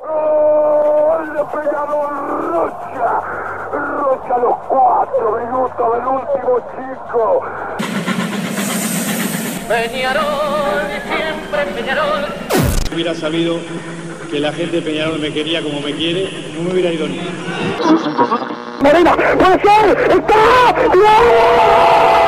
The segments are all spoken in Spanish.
¡Gol de Peñarol Rocha! Rocha los cuatro minutos del último chico. Peñarol, siempre Peñarol. hubiera sabido que la gente de Peñarol me quería como me quiere, no me hubiera ido ni. Morena, puede ser, está, ¡Gol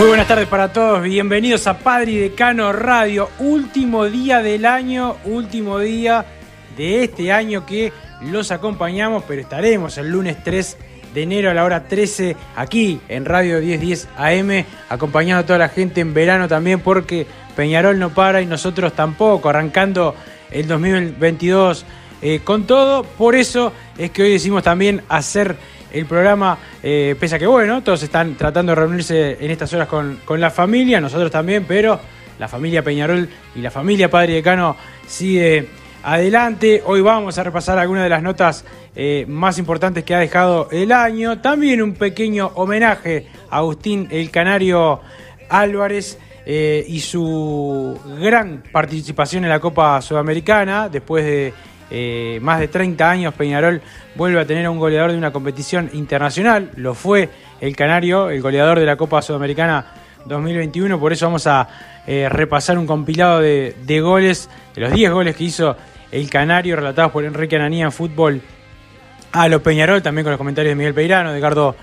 Muy buenas tardes para todos, bienvenidos a Padre y Decano Radio, último día del año, último día de este año que los acompañamos, pero estaremos el lunes 3 de enero a la hora 13 aquí en Radio 1010 AM, acompañando a toda la gente en verano también porque Peñarol no para y nosotros tampoco, arrancando el 2022 eh, con todo, por eso es que hoy decimos también hacer el programa, eh, pese a que bueno, todos están tratando de reunirse en estas horas con, con la familia, nosotros también, pero la familia Peñarol y la familia Padre Decano sigue adelante. Hoy vamos a repasar algunas de las notas eh, más importantes que ha dejado el año. También un pequeño homenaje a Agustín el Canario Álvarez. eh, y su gran participación en la Copa Sudamericana después de eh, más de 30 años Peñarol vuelve a tener un goleador de una competición internacional. Lo fue el Canario, el goleador de la Copa Sudamericana 2021. Por eso vamos a eh, repasar un compilado de, goles, de los 10 goles que hizo el Canario, relatados por Enrique Ananía en fútbol a los Peñarol, también con los comentarios de Miguel Peirano, de Edgardo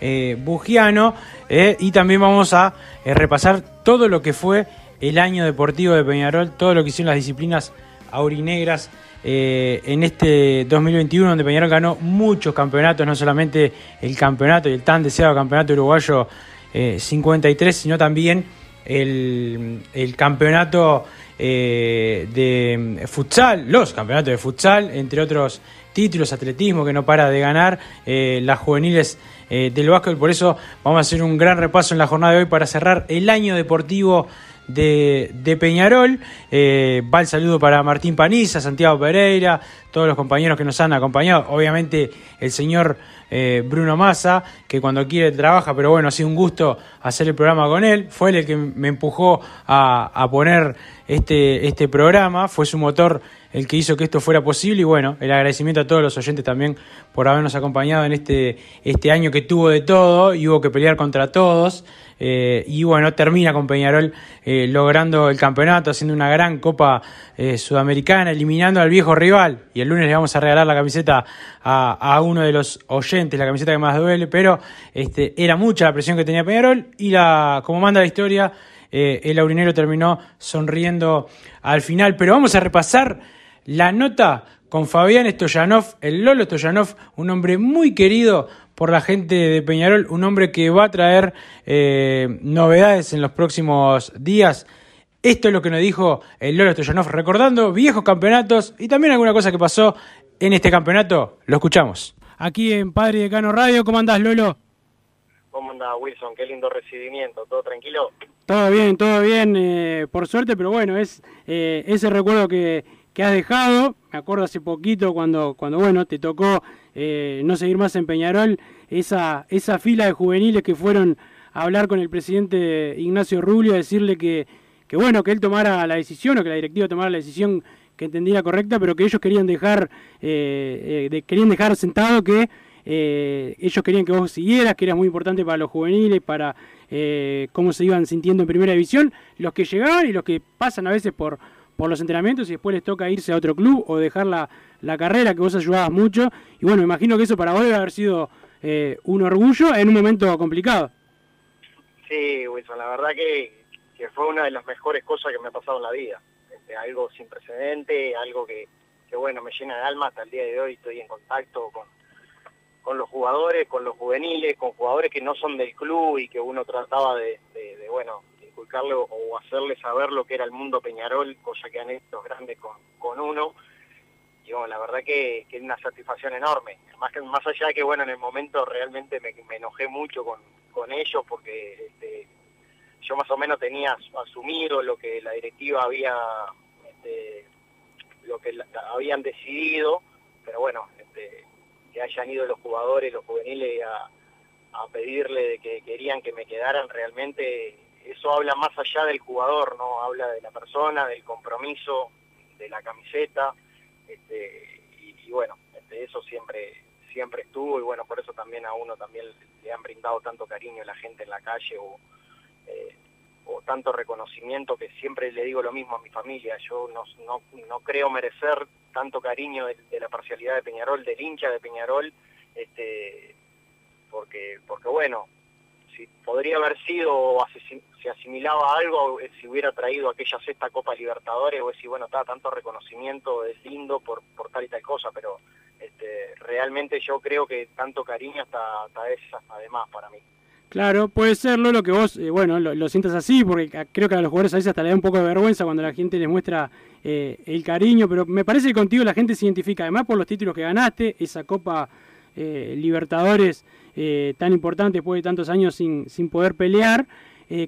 eh, Bugiano. y también vamos a repasar todo lo que fue el año deportivo de Peñarol, todo lo que hicieron las disciplinas aurinegras eh, en este 2021, donde Peñarol ganó muchos campeonatos, no solamente el campeonato y el tan deseado campeonato uruguayo eh, 53, sino también el, campeonato eh, de futsal, los campeonatos de futsal, entre otros títulos, atletismo que no para de ganar, eh, las juveniles eh, del básquet. Por eso vamos a hacer un gran repaso en la jornada de hoy para cerrar el año deportivo de, de Peñarol. Eh, va el saludo para Martín Paniza, Santiago Pereira, todos los compañeros que nos han acompañado. Obviamente el señor eh, Bruno Massa, que cuando quiere trabaja, pero bueno, ha sido un gusto hacer el programa con él. Fue el que me empujó a, a poner este, este programa, fue su motor el que hizo que esto fuera posible y bueno, el agradecimiento a todos los oyentes también por habernos acompañado en este, este año que tuvo de todo y hubo que pelear contra todos. Eh, y bueno, termina con Peñarol eh, logrando el campeonato, haciendo una gran Copa eh, Sudamericana, eliminando al viejo rival. Y el lunes le vamos a regalar la camiseta a, a uno de los oyentes, la camiseta que más duele, pero este, era mucha la presión que tenía Peñarol y la, como manda la historia, el aurinero terminó sonriendo al final. Pero vamos a repasar la nota con Fabián Stoyanov, el Lolo Stoyanov, un hombre muy querido por la gente de Peñarol, un hombre que va a traer eh, novedades en los próximos días. Esto es lo que nos dijo el Lolo Stoyanov, recordando viejos campeonatos y también alguna cosa que pasó en este campeonato. Lo escuchamos. Aquí en Padre Decano Radio, ¿cómo andás, Lolo? ¿Cómo anda Wilson? Qué lindo recibimiento, ¿todo tranquilo? Todo bien, todo bien, eh, por suerte, pero bueno, es eh, ese recuerdo que, que, has dejado, me acuerdo hace poquito cuando, cuando bueno, te tocó eh, no seguir más en Peñarol, esa, esa fila de juveniles que fueron a hablar con el presidente Ignacio Rubio, a decirle que, que bueno, que él tomara la decisión o que la directiva tomara la decisión que entendía correcta, pero que ellos querían dejar, de, querían dejar sentado que eh, ellos querían que vos siguieras, que eras muy importante para los juveniles, para eh, cómo se iban sintiendo en primera división, los que llegaban y los que pasan a veces por, por los entrenamientos y después les toca irse a otro club o dejar la, la carrera, que vos ayudabas mucho. Y bueno, imagino que eso para vos debe haber sido eh, un orgullo en un momento complicado. Sí, Wilson, la verdad que, que, fue una de las mejores cosas que me ha pasado en la vida. Este, algo sin precedente, algo que, que, bueno, me llena de alma hasta el día de hoy, estoy en contacto con, con los jugadores, con los juveniles, con jugadores que no son del club y que uno trataba de, de, bueno, inculcarle o, hacerle saber lo que era el mundo Peñarol, cosa que han hecho grandes con, con uno. Y bueno, la verdad que, que es una satisfacción enorme. Más, que, más allá que, bueno, en el momento realmente me, me enojé mucho con, con ellos porque este, yo más o menos tenía asumido lo que la directiva había, este, lo que habían decidido, pero bueno, este, que hayan ido los jugadores, los juveniles a, pedirle de que querían que me quedaran realmente, eso habla más allá del jugador, ¿no? Habla de la persona, del compromiso, de la camiseta, este, y, bueno, este, eso siempre siempre estuvo y bueno, por eso también a uno también le han brindado tanto cariño la gente en la calle o, eh, o tanto reconocimiento que siempre le digo lo mismo a mi familia, yo no, no, no creo merecer tanto cariño de, la parcialidad de Peñarol, del hincha de Peñarol, este, porque, porque bueno, si podría haber sido, o se asimilaba algo, eh, si hubiera traído aquella sexta Copa Libertadores, o decir, bueno, está tanto reconocimiento, es lindo por, por tal y tal cosa, pero este, realmente yo creo que tanto cariño hasta, hasta es además para mí. Claro, puede serlo lo que vos, eh, bueno, lo, sientas así, porque creo que a los jugadores a veces hasta le da un poco de vergüenza cuando la gente les muestra eh, el cariño, pero me parece que contigo la gente se identifica, además por los títulos que ganaste, esa Copa eh, Libertadores tan importante después de tantos años sin, sin poder pelear,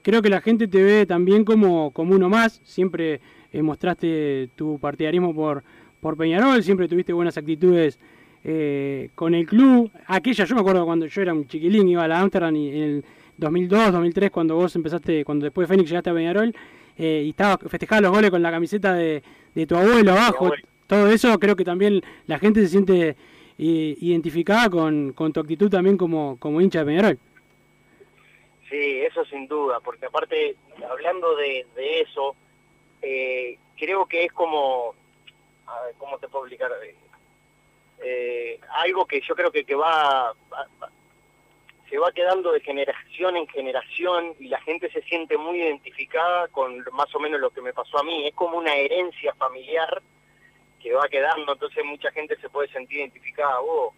creo que la gente te ve también como, como uno más, siempre mostraste tu partidarismo por, por Peñarol, siempre tuviste buenas actitudes eh, con el club. Aquella, yo me acuerdo cuando yo era un chiquilín, iba a la Amsterdam y en el 2002, 2003, cuando vos empezaste, cuando después de Fénix llegaste a Peñarol, eh, y estaba festejando los goles con la camiseta de, tu abuelo abajo. Todo eso creo que también la gente se siente eh, identificada con, con, tu actitud también como, como hincha de Peñarol. Sí, eso sin duda, porque aparte, hablando de, de eso, creo que es como, a ver, ¿cómo te puedo explicar? eh, algo que yo creo que, que va, se va quedando de generación en generación y la gente se siente muy identificada con más o menos lo que me pasó a mí. Es como una herencia familiar que va quedando, entonces mucha gente se puede sentir identificada. Oh,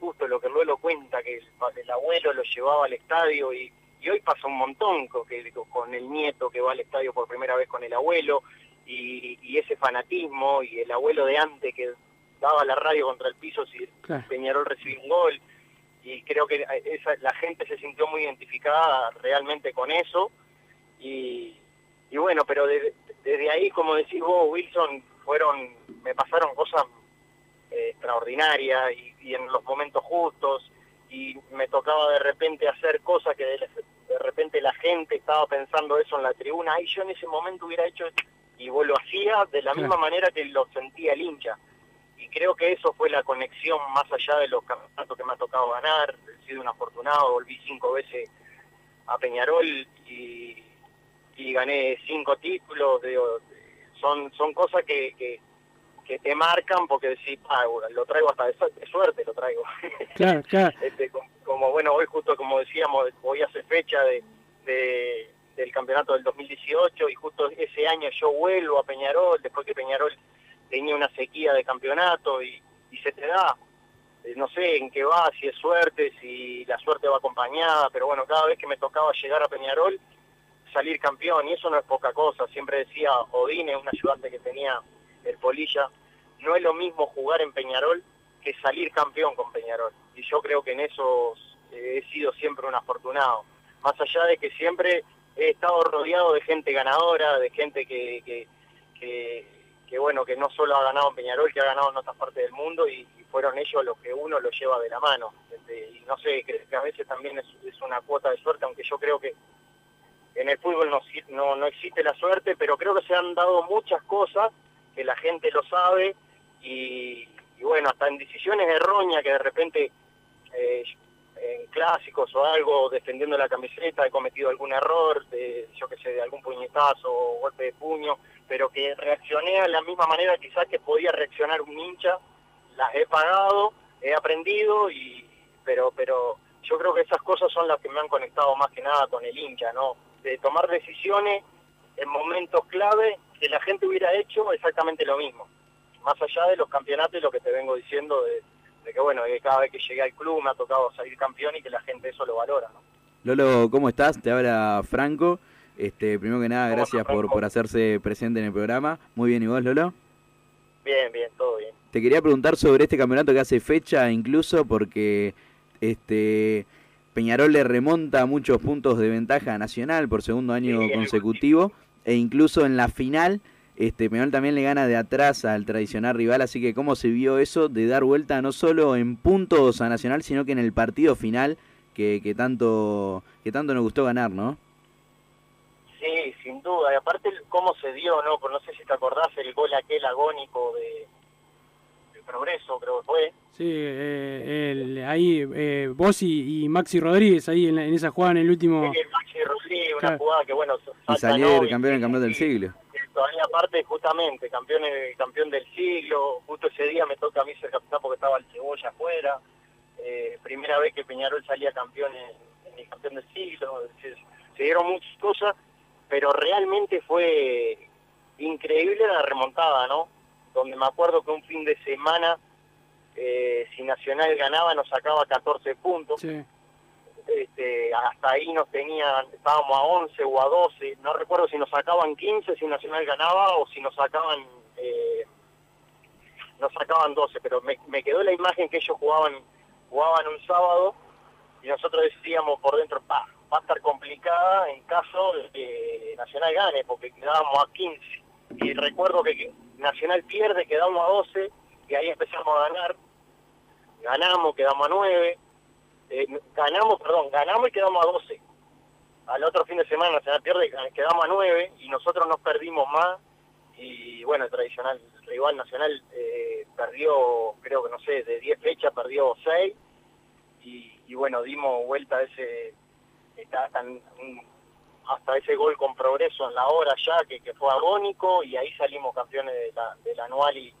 justo lo que lo cuenta, que el, abuelo lo llevaba al estadio y, y hoy pasa un montón con, que, con el nieto que va al estadio por primera vez con el abuelo y, y ese fanatismo y el abuelo de antes que daba la radio contra el piso si Peñarol recibía un gol. Y creo que esa, la gente se sintió muy identificada realmente con eso. Y, y bueno, pero desde ahí, como decís vos, Wilson, fueron, me pasaron cosas eh, extraordinarias y, y, en los momentos justos y me tocaba de repente hacer cosas que de, de, repente la gente estaba pensando eso en la tribuna y yo en ese momento hubiera hecho y vos lo hacías de la misma manera que lo sentía el hincha. Y creo que eso fue la conexión más allá de los campeonatos que me ha tocado ganar, he sido un afortunado, volví cinco veces a Peñarol y, y gané cinco títulos, son, son cosas que, que, te marcan porque decís, ah, lo traigo hasta de, suerte, lo traigo. Claro, claro. Este, como, bueno, hoy justo como decíamos, hoy hace fecha de, de, del campeonato del 2018 y justo ese año yo vuelvo a Peñarol, después que Peñarol tenía una sequía de campeonato y, se te da. Eh, no sé en qué va, si es suerte, si la suerte va acompañada, pero bueno, cada vez que me tocaba llegar a Peñarol, salir campeón, y eso no es poca cosa. Siempre decía Odine, un ayudante que tenía el Polilla, no es lo mismo jugar en Peñarol que salir campeón con Peñarol. Y yo creo que en esos eh, he sido siempre un afortunado. Más allá de que siempre he estado rodeado de gente ganadora, de gente que, que, que, que, bueno, que no solo ha ganado en Peñarol, que ha ganado en otras partes del mundo y, fueron ellos los que uno lo lleva de la mano. Este, y no sé, que a veces también es, es una cuota de suerte, aunque yo creo que en el fútbol no, no, no existe la suerte, pero creo que se han dado muchas cosas que la gente lo sabe y, bueno, hasta en decisiones erróneas que de repente eh, en clásicos o algo defendiendo la camiseta he cometido algún error, de, yo que sé, de algún puñetazo o golpe de puño, pero que reaccioné a la misma manera quizás que podía reaccionar un hincha, las he pagado, he aprendido y pero pero yo creo que esas cosas son las que me han conectado más que nada con el hincha, ¿no? De tomar decisiones en momentos clave que la gente hubiera hecho exactamente lo mismo. Más allá de los campeonatos y lo que te vengo diciendo de, de que bueno, que cada vez que llegué al club me ha tocado salir campeón y que la gente eso lo valora, ¿no? Lolo, ¿cómo estás? Te habla Franco. Este, primero que nada, ¿Cómo gracias por, por hacerse presente en el programa. Muy bien, ¿y vos, Lolo? Bien, bien, todo bien. Te quería preguntar sobre este campeonato que hace fecha, incluso porque este Peñarol le remonta muchos puntos de ventaja a Nacional por segundo año consecutivo, e incluso en la final, este Peñarol también le gana de atrás al tradicional rival, así que cómo se vio eso de dar vuelta no solo en puntos a Nacional, sino que en el partido final que, que tanto que tanto nos gustó ganar, ¿no? Sí, sin duda. Y aparte cómo se dio, ¿no? No sé si te acordás el gol aquel agónico de Progreso, creo que fue. Sí, eh, el- ahí eh, vos y, y Maxi Rodríguez ahí en, la- en esa jugada en el último... El Maxi Rodríguez, una Claro. jugada que, bueno, Y campeón en campeón del sí, siglo. Todavía aparte, justamente, campeón, campeón del siglo, justo ese día me toca a mí ser capitán porque estaba el Cebolla afuera, eh, primera vez que Peñarol salía campeón en, en el campeón del siglo, se dieron muchas cosas, pero realmente fue increíble la remontada, ¿no? Donde me acuerdo que un fin de semana, eh, si Nacional ganaba, nos sacaba 14 puntos Sí. este, hasta ahí nos tenían, estábamos a 11 o a 12, no recuerdo si nos sacaban 15 si Nacional ganaba o si nos sacaban eh, nos sacaban 12, pero me, me quedó la imagen que ellos jugaban jugaban un sábado y nosotros decíamos por dentro, pa, va a estar complicada en caso de que Nacional gane, porque quedábamos a 15. Y recuerdo que que Nacional pierde, quedamos a 12 y ahí empezamos a ganar. Ganamos, quedamos a 9 eh, ganamos, perdón, ganamos y quedamos a 12. Al otro fin de semana Nacional pierde, quedamos a 9 y nosotros nos perdimos más. Y bueno, el tradicional rival Nacional eh, perdió, creo que no sé, de 10 fechas perdió 6. Y, y bueno, dimos vuelta a ese, hasta, hasta ese gol con progreso en la hora ya, que, que fue agónico. Y ahí salimos campeones de la- del anual y,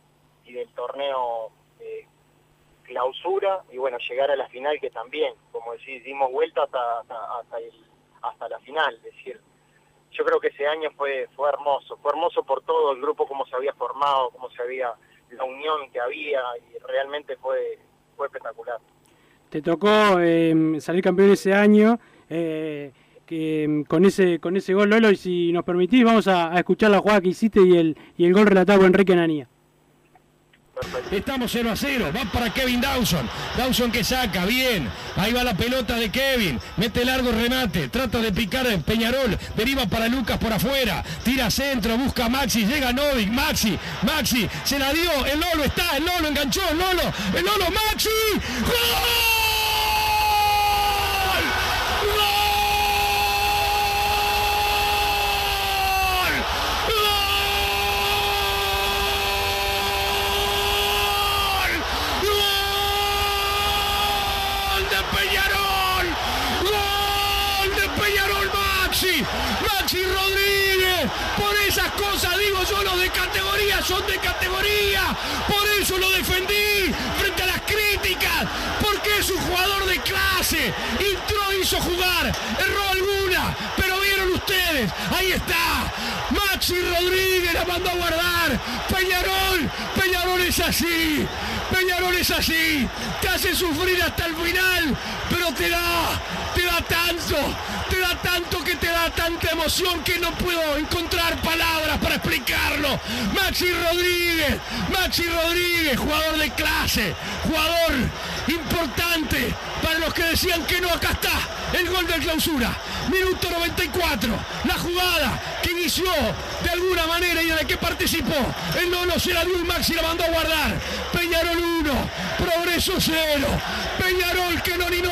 y del torneo. clausura y bueno, llegar a la final que también, como decís, dimos vuelta hasta, hasta, hasta, el- hasta la final, es decir, yo creo que ese año fue, fue hermoso, fue hermoso por todo el grupo, cómo se había formado, cómo se había, la unión que había y realmente fue, fue espectacular. Te tocó eh, salir campeón ese año eh, mm, con ese con ese gol, Lolo, y si nos permitís vamos a, escuchar la jugada que hiciste y el, y el gol relatado por Enrique Ananía. Estamos 0 a 0. Va para Kevin Dawson. Dawson que saca, bien. Ahí va la pelota de Kevin. Mete largo remate. Trata de picar Peñarol. Deriva para Lucas por afuera. Tira centro. Busca Maxi. Llega Novik. Maxi. Maxi. Se la dio. El Lolo está. El Lolo enganchó. El Lolo. El Lolo. Maxi. ¡Gol! ¡Gol de Peñarol! ¡Gol de Peñarol Maxi! Maxi Rodríguez. Por esas cosas digo yo, los de son de categoría. Por eso lo defendí frente a las críticas. Porque es un jugador de clase. Entró, hizo jugar. Erró alguna. Pero vieron ustedes. Ahí está. Maxi Rodríguez la mandó a guardar. Peñarol. Peñarol es así. Peñarol es así. Te hace sufrir hasta el final. Pero te da. Te da tanto. Te da tanto que te da tanta emoción que no puedo encontrar palabras para explicarlo. Maxi Rodríguez, Maxi Rodríguez, jugador de clase, jugador importante para los que decían que no, acá está el gol de clausura. Minuto 94, la jugada que inició de alguna manera y en la que participó. El Lolo se la dio y Maxi la mandó a guardar. Peñarol 1, progreso 0. Peñarol que no ni no.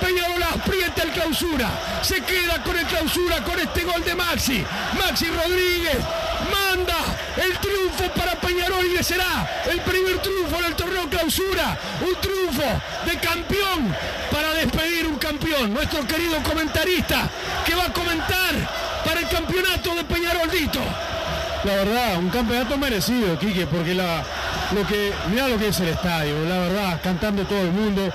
Peñarol aprieta el clausura. Se queda con el clausura con este gol de Maxi. Maxi Rodríguez triunfo para Peñarol y será el primer triunfo en el torneo clausura. Un triunfo de campeón para despedir un campeón. Nuestro querido comentarista que va a comentar para el campeonato de Peñarol Dito. La verdad, un campeonato merecido, Quique, porque la, lo que, mirá lo que es el estadio, la verdad, cantando todo el mundo.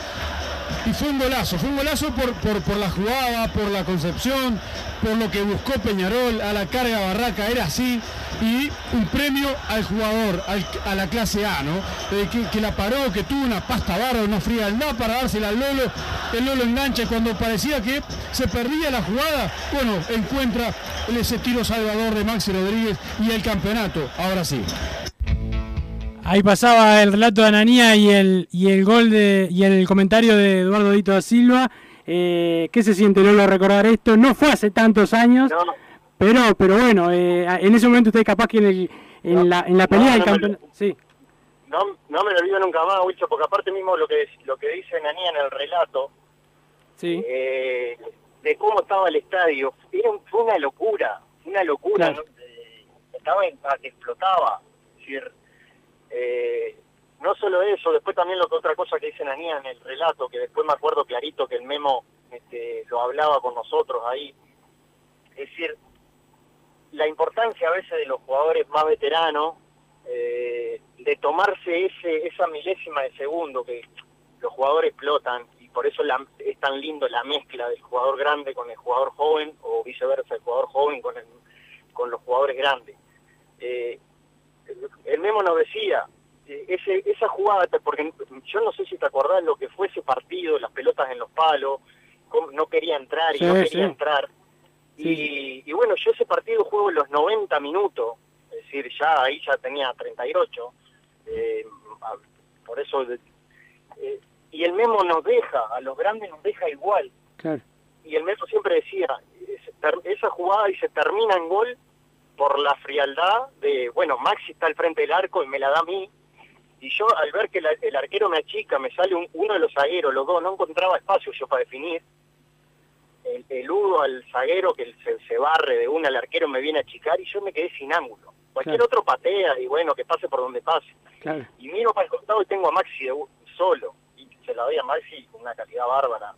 Y fue un golazo, fue un golazo por, por, por la jugada, por la concepción, por lo que buscó Peñarol, a la carga Barraca, era así, y un premio al jugador, al- a la clase A, ¿no? Eh, que, que la paró, que tuvo una pasta barra, una frialdad para dársela al Lolo, el Lolo engancha y cuando parecía que se perdía la jugada, bueno, encuentra ese tiro salvador de Maxi Rodríguez y el campeonato, ahora sí. Ahí pasaba el relato de Ananía y el, y el gol de, y el comentario de Eduardo Dito da Silva. Eh, ¿Qué se siente Lolo recordar esto? No fue hace tantos años, pero, pero bueno, eh, en ese momento usted capaz que en, el- en la, en la pelea no, del no campeonato... Sí, No, no me lo olvido nunca más, Wilson, porque aparte mismo lo que lo que dice Nanía en el relato sí. eh, de cómo estaba el estadio, era un- fue una locura, una locura, Claro. ¿no? Eh, estaba en- ah, que explotaba, es decir, eh, no solo eso, después también lo que otra cosa que dice Nanía en el relato, que después me acuerdo clarito que el memo este, lo hablaba con nosotros ahí, es decir, la importancia a veces de los jugadores más veteranos, eh, de tomarse ese esa milésima de segundo que los jugadores explotan y por eso la- es tan lindo la mezcla del jugador grande con el jugador joven o viceversa, el jugador joven con, el, con los jugadores grandes. Eh, el Memo nos decía, eh, ese, esa jugada, porque yo no sé si te acordás lo que fue ese partido, las pelotas en los palos, no quería entrar y Sí, no quería sí. entrar. Y, y bueno, yo ese partido juego en los 90 minutos, es decir, ya ahí ya tenía 38, eh, por eso, eh, y el Memo nos deja, a los grandes nos deja igual, claro. y el Memo siempre decía, esa jugada y se termina en gol por la frialdad de, bueno, Maxi está al frente del arco y me la da a mí, y yo al ver que la- el arquero me achica, me sale un- uno de los zagueros, los dos, no encontraba espacio yo para definir, el, el Hugo al zaguero que se, se barre de una, el arquero me viene a achicar y yo me quedé sin ángulo. Cualquier Claro. otro patea y bueno, que pase por donde pase. Claro. Y miro para el costado y tengo a Maxi de solo. Y se la doy a Maxi con una calidad bárbara.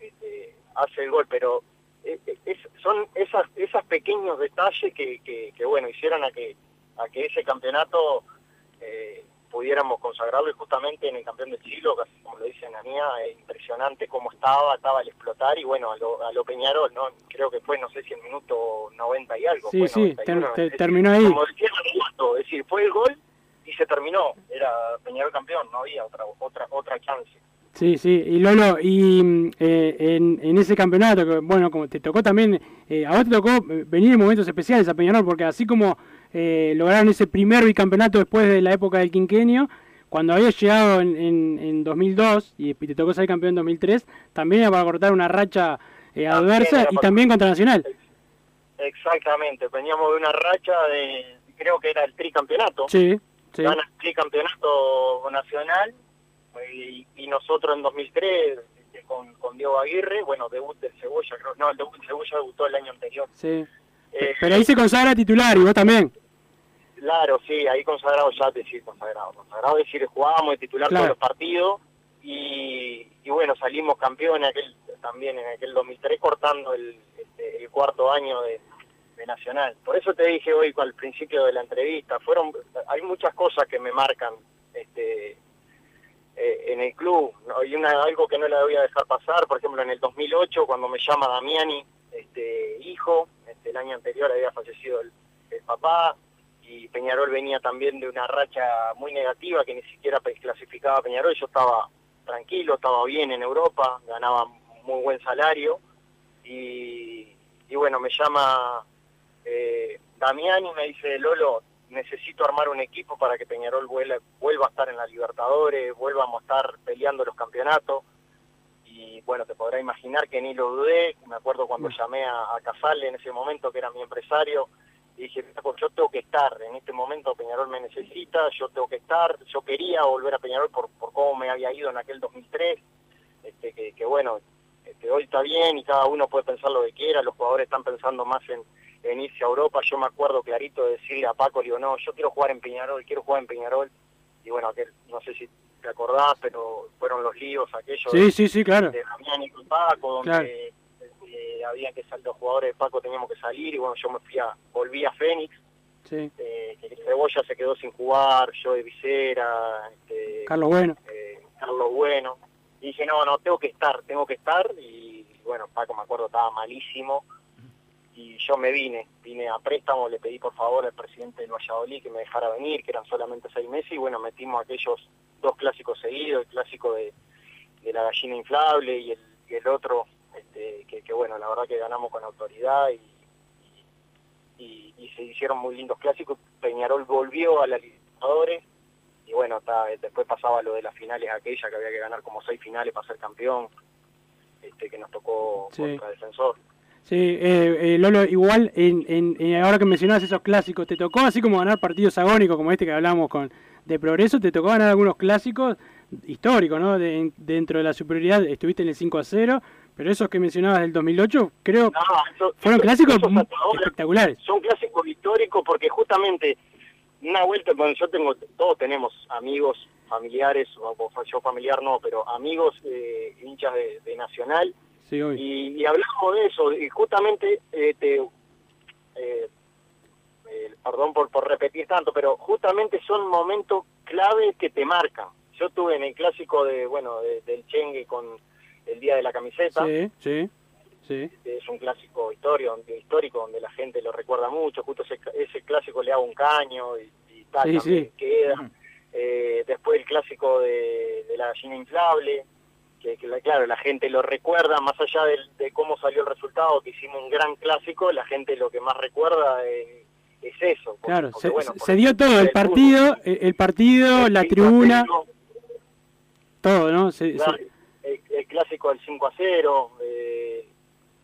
Este, hace el gol, pero eh, eh, es- son esas, esos pequeños detalles que, que, que, bueno, hicieron a que, a que ese campeonato eh, pudiéramos consagrarlo y justamente en el campeón del siglo, casi como lo dice Nanía, es impresionante cómo estaba, estaba al explotar y bueno, a lo, a lo Peñarol, ¿no? creo que fue, no sé si el minuto 90 y algo. Sí, fue sí, 91, ter- ter- es decir, terminó ahí. Como decía es decir, fue el gol y se terminó, era Peñarol campeón, no había otra otra otra chance. Sí, sí, y Lolo, y mm, eh, en, en ese campeonato, bueno, como te tocó también, eh, a vos te tocó eh, venir en momentos especiales a Peñarol, porque así como eh, lograron ese primer bicampeonato después de la época del quinquenio, cuando habías llegado en, en, en 2002 y te tocó ser campeón en 2003, también era para cortar una racha eh, adversa y también contra Nacional. Exactamente, veníamos de una racha de, creo que era el tricampeonato. Sí, sí. Gana el tricampeonato nacional y, y nosotros en 2003 este, con, con Diego Aguirre, bueno, debut del Cebolla, creo, no, el debut del Cebolla debutó el año anterior. sí. Eh, Pero ahí se consagra titular y vos también. Claro, sí, ahí consagrado ya, decir consagrado. Consagrado es decir, jugábamos de titular Claro. todos los partidos y, y bueno, salimos campeones aquel, también en aquel 2003 cortando el, este, el cuarto año de, de Nacional. Por eso te dije hoy al principio de la entrevista, fueron hay muchas cosas que me marcan este eh, en el club. ¿no? Y una, algo que no la voy a dejar pasar, por ejemplo, en el 2008, cuando me llama Damiani, este hijo, este, el año anterior había fallecido el, papá, y Peñarol venía también de una racha muy negativa que ni siquiera clasificaba Peñarol. Yo estaba tranquilo, estaba bien en Europa, ganaba muy buen salario y, y bueno, me llama eh, Damiani me dice, Lolo, necesito armar un equipo para que Peñarol vuela- vuelva a estar en la Libertadores, vuelvamos a estar peleando los campeonatos. Y bueno, te podrás imaginar que ni lo dudé. Me acuerdo cuando llamé a, a Casale en ese momento, que era mi empresario, y dije, "Flaco, yo tengo que estar, en este momento Peñarol me necesita, yo tengo que estar, yo quería volver a Peñarol por, por cómo me había ido en aquel 2003, este, que, que bueno, este, hoy está bien y cada uno puede pensar lo que quiera, los jugadores están pensando más en, en irse a Europa, yo me acuerdo clarito de decirle a Paco, le digo, no, yo quiero jugar en Peñarol, quiero jugar en Peñarol, y bueno, aquel, no sé si te acordás, pero fueron los líos aquellos Sí, de, sí, sí, claro. de Damián y Paco, donde Claro. eh, había que salir, los jugadores de Paco teníamos que salir, y bueno, yo me fui a, volví a Fénix, Sí. eh, que Cebolla se quedó sin jugar, yo de Visera, este, Carlos Bueno. eh, Carlos Bueno. Y dije, no, no, tengo que estar, tengo que estar. Y bueno, Paco me acuerdo, estaba malísimo. Y yo me vine, vine a préstamo, le pedí por favor al presidente del Valladolid que me dejara venir, que eran solamente seis meses. Y bueno, metimos aquellos dos clásicos seguidos, el clásico de, de la gallina inflable y el, y el otro, este, que, que bueno, la verdad que ganamos con autoridad y, y, y se hicieron muy lindos clásicos. Peñarol volvió a la Libertadores y bueno, ta- después pasaba lo de las finales aquella que había que ganar como seis finales para ser campeón, este que nos tocó Sí. contra Defensor. Sí, eh, eh, Lolo, igual, en, en- en- ahora que mencionabas esos clásicos, ¿te tocó así como ganar partidos agónicos como este que hablamos con de Progreso? ¿Te tocó ganar algunos clásicos históricos, ¿no? De- dentro de la superioridad, estuviste en el 5 a 0, pero esos que mencionabas del 2008, creo, No, eso- fueron eso- clásicos ahora espectaculares. Son clásicos históricos porque justamente una vuelta, bueno, yo tengo, todos tenemos amigos, familiares, o, o yo familiar no, pero amigos eh, hinchas de, de Nacional, Sí, hoy. y, y hablamos de eso, y justamente, eh, te, eh, eh, perdón por, por repetir tanto, pero justamente son momentos clave que te marcan. Yo estuve en el clásico de, bueno, de- del Chengue con el Día de la Camiseta, Sí, sí, sí. es un clásico histórico, histórico donde la gente lo recuerda mucho, justo ese, ese clásico le hago un caño y, y tal, Sí, sí. queda. Eh, después el clásico de, de la gallina inflable, que, que la- claro, la gente lo recuerda, más allá del- de, cómo salió el resultado, que hicimos un gran clásico, la gente lo que más recuerda eh, es eso. porque- Claro, porque, se, bueno, se- dio todo, el partido, el, el partido, la tribuna, todo, ¿no? Se- el, el clásico del 5 a 0, eh,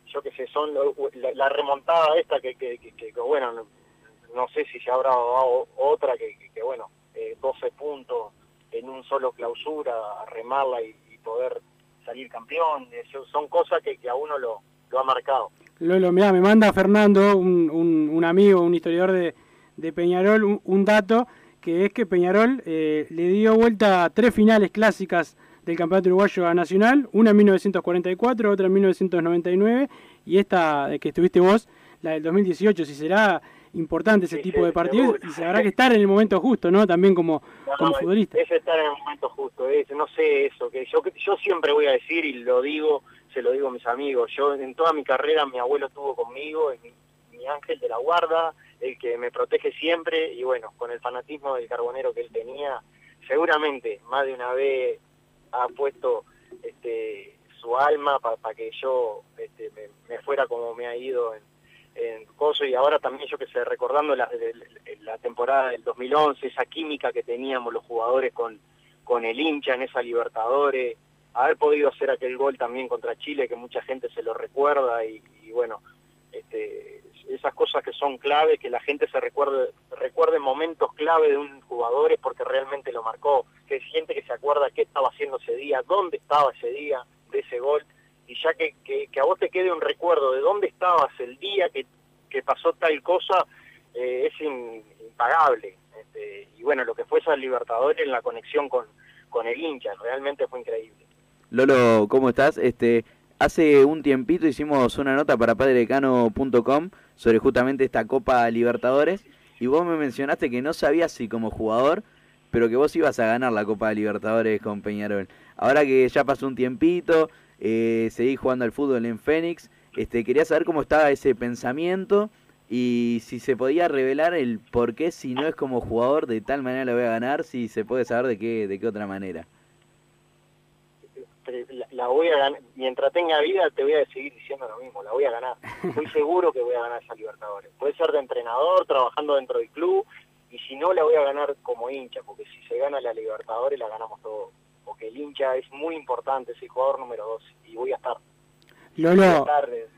yo qué sé, son la, la remontada esta que, que, que- que, bueno, no, no sé si se habrá dado otra que, que- que, bueno, eh, 12 puntos en un solo clausura, remarla y, y poder salir campeón, son cosas que, a uno lo, lo ha marcado. Lolo, mirá, me manda Fernando, un, un, amigo, un historiador de, de Peñarol, un, un dato, que es que Peñarol eh, le dio vuelta a tres finales clásicas del Campeonato Uruguayo a Nacional, una en 1944, otra en 1999, y esta eh, que estuviste vos, la del 2018, si será importante ese tipo de partidos, y se habrá que estar en el momento justo, ¿no? También como, como futbolista. Es estar en el momento justo, es, no sé eso, que yo, yo siempre voy a decir y lo digo, se lo digo a mis amigos, yo en toda mi carrera mi abuelo estuvo conmigo, mi, mi ángel de la guarda, el que me protege siempre y bueno, con el fanatismo del carbonero que él tenía, seguramente más de una vez ha puesto este, su alma para que yo este, me, me fuera como me ha ido en, en Coso y ahora también yo que sé, recordando la, temporada del 2011, esa química que teníamos los jugadores con, con el hincha en esa Libertadores, haber podido hacer aquel gol también contra Chile que mucha gente se lo recuerda y, bueno, este, esas cosas que son clave, que la gente se recuerde, recuerde momentos clave de un jugador es porque realmente lo marcó, que hay gente que se acuerda qué estaba haciendo ese día, dónde estaba ese día de ese gol, y ya que, que, a vos te quede un recuerdo de dónde estabas el día que, que pasó tal cosa, eh, es impagable. Este, y bueno, lo que fue esa Libertadores en la conexión con, con el hincha, realmente fue increíble. Lolo, ¿cómo estás? Este, hace un tiempito hicimos una nota para padrecano.com sobre justamente esta Copa Libertadores y vos me mencionaste que no sabías si como jugador, pero que vos ibas a ganar la Copa Libertadores con Peñarol. Ahora que ya pasó un tiempito, eh, seguís jugando al fútbol en Fénix, este, quería saber cómo estaba ese pensamiento y si se podía revelar el por qué si no es como jugador de tal manera lo voy a ganar, si se puede saber de qué, de qué otra manera. la voy a ganar, mientras tenga vida te voy a seguir diciendo lo mismo, la voy a ganar. Estoy seguro que voy a ganar esa Libertadores. Puede ser de entrenador, trabajando dentro del club, y si no la voy a ganar como hincha, porque si se gana la Libertadores la ganamos todos. Porque el hincha es muy importante, el jugador número dos, y voy a estar. Voy a Lolo, estar de,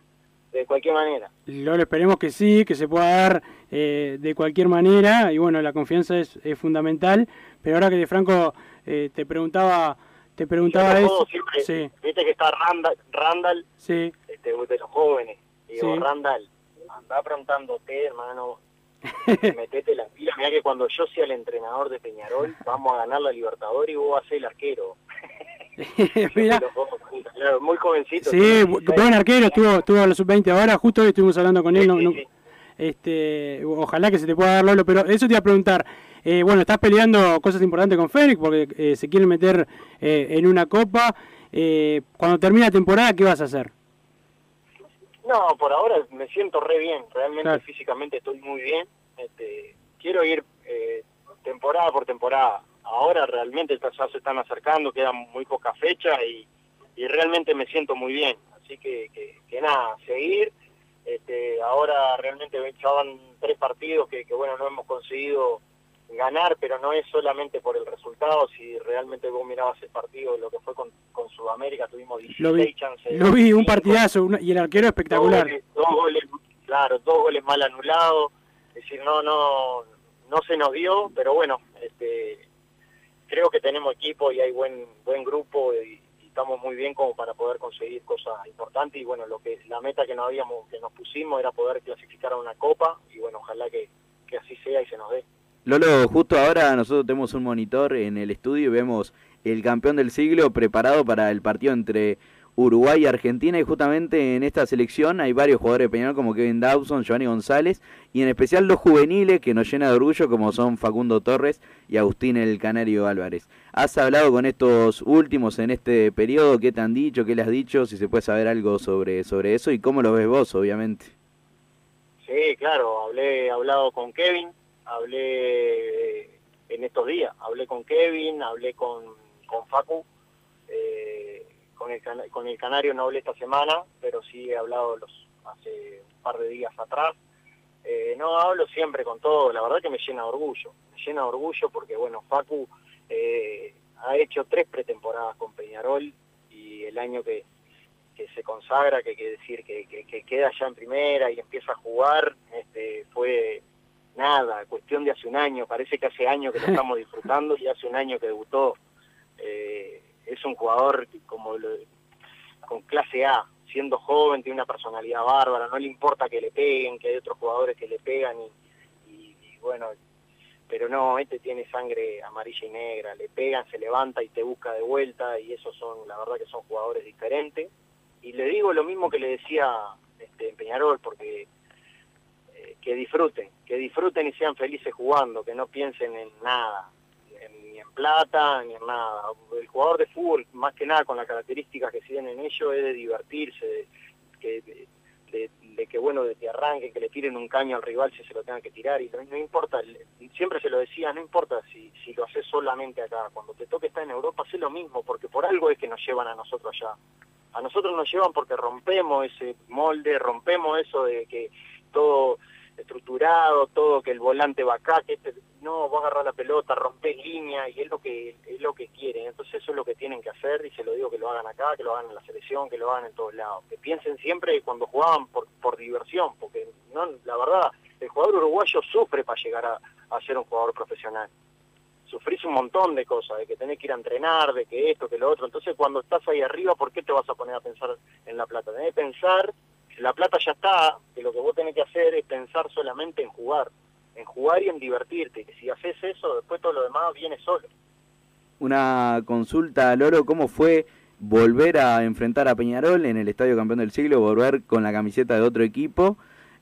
de cualquier manera. Lolo, esperemos que sí, que se pueda dar eh, de cualquier manera. Y bueno, la confianza es, es fundamental. Pero ahora que de Franco eh, te preguntaba, te preguntaba eso. siempre- Sí, Viste que está Randall, Randall sí. este, de los jóvenes. Digo, Sí. Randall, anda aprontándote, hermano. Metete la pila. Mira que cuando yo sea el entrenador de Peñarol, vamos a ganar la Libertadores y vos vas a ser el arquero. Mira, muy jovencito. sí, tiene bu- 16. buen arquero, estuvo, estuvo a los sub-20 ahora, justo hoy estuvimos hablando con él. no- no- este, ojalá que se te pueda dar Lolo, pero eso te iba a preguntar. Eh, bueno, estás peleando cosas importantes con Fénix porque eh, se quieren meter eh, en una copa. Eh, cuando termine la temporada, ¿qué vas a hacer? No, por ahora me siento re bien. Realmente Claro. físicamente estoy muy bien. Este, quiero ir eh, temporada por temporada. Ahora realmente ya se están acercando, quedan muy pocas fechas y, y realmente me siento muy bien. Así que, que, que nada, seguir. Este, ahora realmente ya van tres partidos que, que, bueno, no hemos conseguido ganar, pero no es solamente por el resultado. Si realmente vos mirabas el partido, lo que fue con, con Sudamérica, tuvimos 16 Lo vi, chances. lo vi, un partidazo una- y el arquero espectacular. Dos goles, dos goles, claro, dos goles mal anulados. Es decir, no, no, no se nos dio, pero bueno, este, creo que tenemos equipo y hay buen, buen grupo y, y estamos muy bien como para poder conseguir cosas importantes. Y bueno, lo que la meta que nos habíamos, que nos pusimos era poder clasificar a una copa y bueno, ojalá que, que así sea y se nos dé. Lolo, justo ahora nosotros tenemos un monitor en el estudio y vemos el campeón del siglo preparado para el partido entre Uruguay y Argentina y justamente en esta selección hay varios jugadores de como Kevin Dawson, Giovanni González y en especial los juveniles que nos llena de orgullo como son Facundo Torres y Agustín el Canario Álvarez. ¿Has hablado con estos últimos en este periodo? ¿Qué te han dicho? ¿Qué les has dicho? Si se puede saber algo sobre, sobre eso y cómo lo ves vos, obviamente. Sí, claro, hablé, he hablado con Kevin, hablé eh, en estos días, hablé con Kevin, hablé con, con Facu, eh, con, el, con el Canario no hablé esta semana, pero sí he hablado los hace un par de días atrás. Eh, no hablo siempre con todo, la verdad que me llena de orgullo, me llena de orgullo porque bueno, Facu eh, ha hecho tres pretemporadas con Peñarol y el año que, que se consagra, que quiere decir que, que- que queda ya en primera y empieza a jugar, este, fue nada, cuestión de hace un año, parece que hace años que lo estamos disfrutando y hace un año que debutó. Eh, es un jugador como lo- con clase A, siendo joven, tiene una personalidad bárbara, no le importa que le peguen, que hay otros jugadores que le pegan y, y- y bueno, pero no, este tiene sangre amarilla y negra, le pegan, se levanta y te busca de vuelta y esos son, la verdad que son jugadores diferentes. Y le digo lo mismo que le decía este, en Peñarol, porque que disfruten, que disfruten y sean felices jugando, que no piensen en nada, en- ni en plata, ni en nada. El jugador de fútbol, más que nada con las características que tienen ellos, es de divertirse, de, que, de, de- que bueno, de que arranquen, que le tiren un caño al rival si se lo tengan que tirar, y no, no importa, siempre se lo decía, no importa si, si lo haces solamente acá, cuando te toque estar en Europa, haz lo mismo, porque por algo es que nos llevan a nosotros allá. A nosotros nos llevan porque rompemos ese molde, rompemos eso de que todo estructurado, todo que el volante va acá, que este, no, vos agarrás la pelota, rompés línea y es lo que es lo que quieren. Entonces eso es lo que tienen que hacer y se lo digo que lo hagan acá, que lo hagan en la selección, que lo hagan en todos lados. Que piensen siempre cuando jugaban por, por diversión, porque no, la verdad, el jugador uruguayo sufre para llegar a, a ser un jugador profesional. Sufrís un montón de cosas, de que tenés que ir a entrenar, de que esto, que lo otro. Entonces cuando estás ahí arriba, ¿por qué te vas a poner a pensar en la plata? Tenés que pensar la plata ya está, que lo que vos tenés que hacer es pensar solamente en jugar, en jugar y en divertirte, que si haces eso, después todo lo demás viene solo. Una consulta, Loro, ¿cómo fue volver a enfrentar a Peñarol en el Estadio Campeón del Siglo, volver con la camiseta de otro equipo?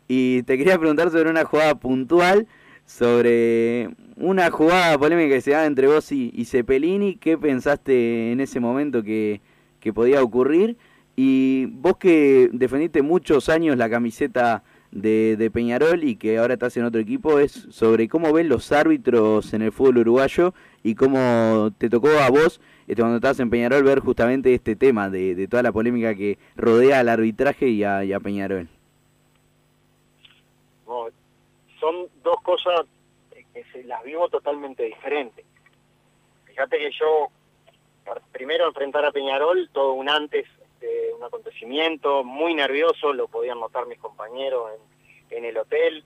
Y te quería preguntar sobre una jugada puntual, sobre una jugada polémica que se da entre vos y, y Cepelini, ¿qué pensaste en ese momento que, que podía ocurrir? Y vos que defendiste muchos años la camiseta de, de Peñarol y que ahora estás en otro equipo, es sobre cómo ven los árbitros en el fútbol uruguayo y cómo te tocó a vos este, cuando estabas en Peñarol ver justamente este tema de, de toda la polémica que rodea al arbitraje y a, a Peñarol. Son dos cosas que se las vivo totalmente diferentes. Fíjate que yo, primero enfrentar a Peñarol, todo un antes de un acontecimiento, muy nervioso, lo podían notar mis compañeros en, el hotel,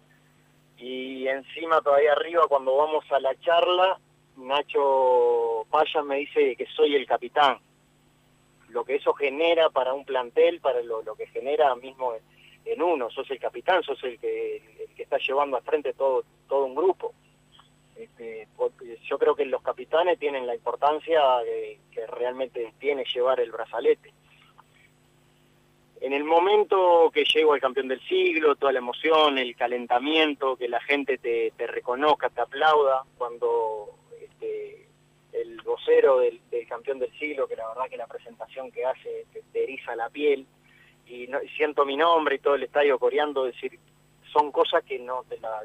y encima todavía arriba cuando vamos a la charla, Nacho Paya me dice que soy el capitán. Lo que eso genera para un plantel, para lo, que genera mismo en uno, sos el capitán, sos el que, el que está llevando al frente todo, todo un grupo. Este, yo creo que los capitanes tienen la importancia que realmente tiene llevar el brazalete. En el momento que llego al campeón del siglo, toda la emoción, el calentamiento, que la gente te, reconozca, te aplauda, cuando este, el vocero del, campeón del siglo, que la verdad que la presentación que hace te, eriza la piel, y, siento mi nombre y todo el estadio coreando, decir, son cosas que no te la...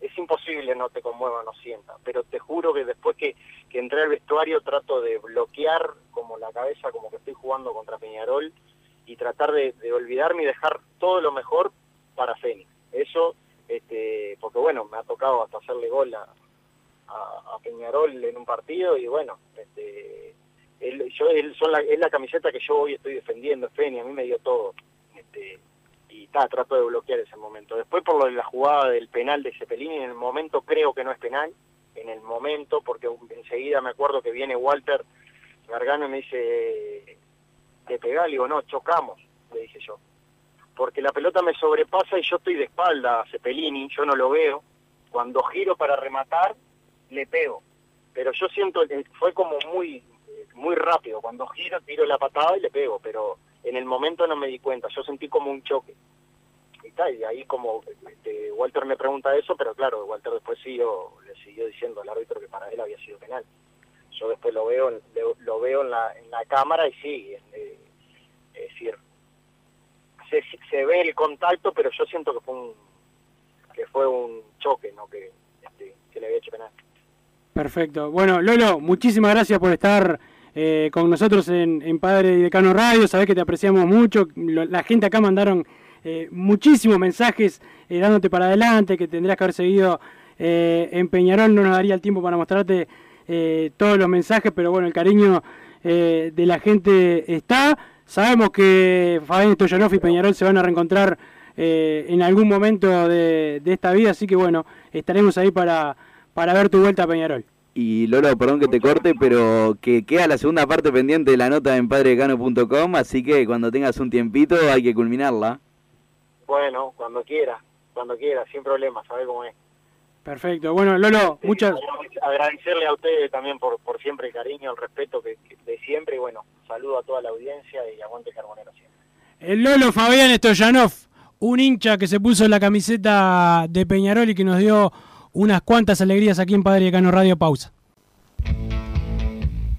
Es imposible no te conmueva, no sienta, pero te juro que después que, que entré al vestuario trato de bloquear como la cabeza, como que estoy jugando contra Peñarol, y tratar de, de, olvidarme y dejar todo lo mejor para Fénix. Eso, este, porque bueno, me ha tocado hasta hacerle gol a, Peñarol en un partido y bueno, este, él, yo, él son la, es la camiseta que yo hoy estoy defendiendo, Fénix, a mí me dio todo. Este, y ta, trato de bloquear ese momento. Después por lo de la jugada del penal de Cepelini, en el momento creo que no es penal, en el momento, porque enseguida me acuerdo que viene Walter Gargano y me dice te pegá, le digo, no, chocamos, le dije yo. Porque la pelota me sobrepasa y yo estoy de espalda a Cepelini, yo no lo veo. Cuando giro para rematar, le pego. Pero yo siento que fue como muy muy rápido. Cuando giro, tiro la patada y le pego, pero en el momento no me di cuenta. Yo sentí como un choque. Y, tal, y ahí como este, Walter me pregunta eso, pero claro, Walter después siguió, le siguió diciendo al árbitro que para él había sido penal yo después lo veo lo, lo veo en la, en la cámara y sí, es, es decir, se, se, ve el contacto, pero yo siento que fue un que fue un choque, no que, este, que le había hecho penal. Perfecto. Bueno, Lolo, muchísimas gracias por estar eh, con nosotros en, en Padre y Decano Radio. Sabés que te apreciamos mucho. La gente acá mandaron eh, muchísimos mensajes eh, dándote para adelante, que tendrías que haber seguido eh, en Peñarol. No nos daría el tiempo para mostrarte eh, todos los mensajes, pero bueno, el cariño eh, de la gente está. Sabemos que Fabián Stoyanov y Peñarol se van a reencontrar eh, en algún momento de, de, esta vida, así que bueno, estaremos ahí para, para ver tu vuelta a Peñarol. Y Lolo, perdón que te corte, pero que queda la segunda parte pendiente de la nota en padredecano.com, así que cuando tengas un tiempito hay que culminarla. Bueno, cuando quiera, cuando quiera, sin problema, sabes cómo es. Perfecto. Bueno, Lolo, sí, muchas... Agradecerle a ustedes también por, por siempre el cariño, el respeto que, que, de siempre y bueno, saludo a toda la audiencia y aguante Carbonero siempre. El Lolo Fabián Stoyanov, un hincha que se puso la camiseta de Peñarol y que nos dio unas cuantas alegrías aquí en Padre Cano Radio Pausa.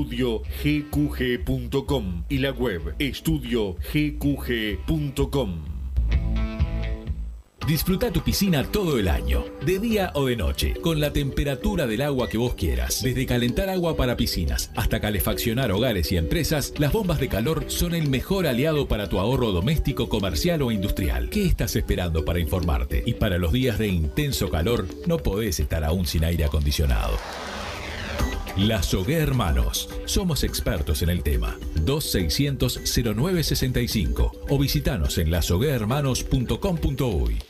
estudiogqg.com y la web estudiogqg.com. Disfruta tu piscina todo el año, de día o de noche, con la temperatura del agua que vos quieras. Desde calentar agua para piscinas hasta calefaccionar hogares y empresas, las bombas de calor son el mejor aliado para tu ahorro doméstico, comercial o industrial. ¿Qué estás esperando para informarte? Y para los días de intenso calor, no podés estar aún sin aire acondicionado. Lazogué Hermanos. Somos expertos en el tema. 2600-0965 o visitanos en lazoguehermanos.com.uy.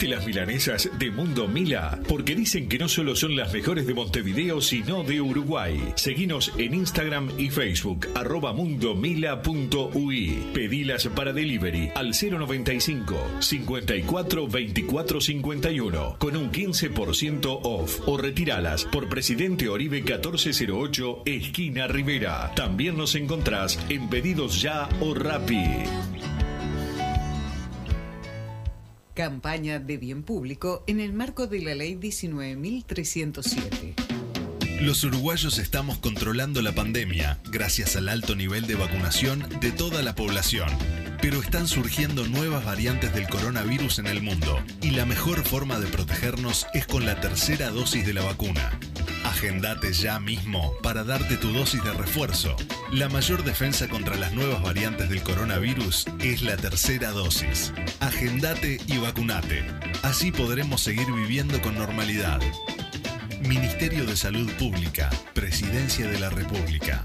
¿Probaste las milanesas de Mundo Mila? Porque dicen que no solo son las mejores de Montevideo, sino de Uruguay. Seguinos en Instagram y Facebook, arroba mundomila.ui. Pedilas para delivery al 095 54 24 51 con un 15% off o retiralas por Presidente Oribe 1408, esquina Rivera. También nos encontrás en Pedidos Ya o Rappi. Campaña de bien público en el marco de la Ley 19.307. Los uruguayos estamos controlando la pandemia gracias al alto nivel de vacunación de toda la población. Pero están surgiendo nuevas variantes del coronavirus en el mundo y la mejor forma de protegernos es con la tercera dosis de la vacuna. Agendate ya mismo para darte tu dosis de refuerzo. La mayor defensa contra las nuevas variantes del coronavirus es la tercera dosis. Agendate y vacunate. Así podremos seguir viviendo con normalidad. Ministerio de Salud Pública, Presidencia de la República.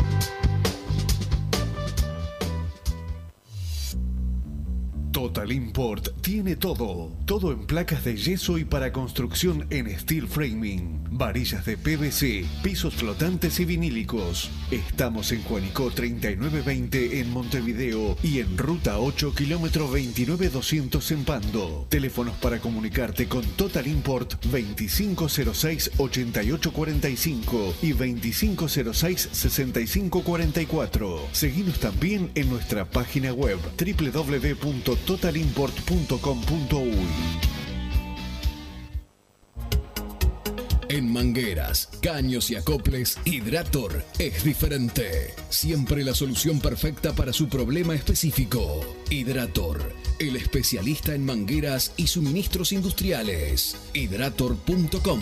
Total Import tiene todo. Todo en placas de yeso y para construcción en steel framing. Varillas de PVC, pisos flotantes y vinílicos. Estamos en Juanico 3920 en Montevideo y en Ruta 8 kilómetro 29200 en Pando. Teléfonos para comunicarte con Total Import 2506-8845 y 2506-6544. Seguimos también en nuestra página web www.totalimport.com.uy. En mangueras, caños y acoples, Hidrator es diferente. Siempre la solución perfecta para su problema específico. Hidrator, el especialista en mangueras y suministros industriales. Hidrator.com.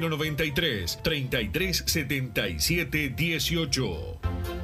093 33 77 18.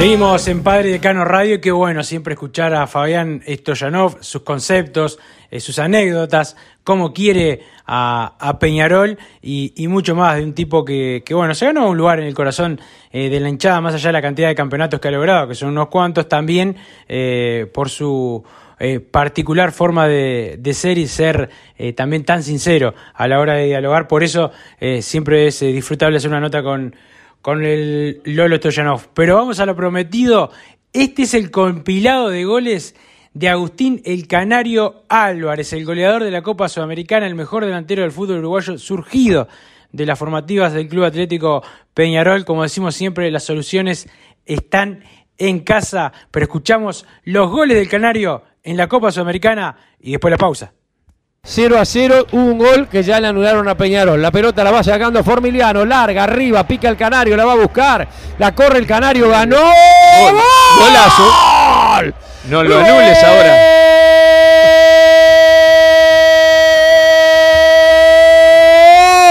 Seguimos en Padre Decano Radio y qué bueno siempre escuchar a Fabián Stoyanov, sus conceptos, eh, sus anécdotas, cómo quiere a, Peñarol y, mucho más de un tipo que, bueno, se ganó un lugar en el corazón eh, de la hinchada, más allá de la cantidad de campeonatos que ha logrado, que son unos cuantos también, eh, por su particular forma de, ser y ser también tan sincero a la hora de dialogar. Por eso siempre es disfrutable hacer una nota con, con el Lolo Stoyanov. Pero vamos a lo prometido. Este es el compilado de goles de Agustín El Canario Álvarez, el goleador de la Copa Sudamericana, el mejor delantero del fútbol uruguayo, surgido de las formativas del Club Atlético Peñarol. Como decimos siempre, las soluciones están en casa, pero escuchamos los goles del Canario en la Copa Sudamericana y después la pausa. 0 a 0, hubo un gol que ya le anularon a Peñarol. La pelota la va sacando Formiliano, larga, arriba, pica el Canario, la va a buscar. La corre el Canario, ganó. ¡Gol! Golazo. No lo anules ahora.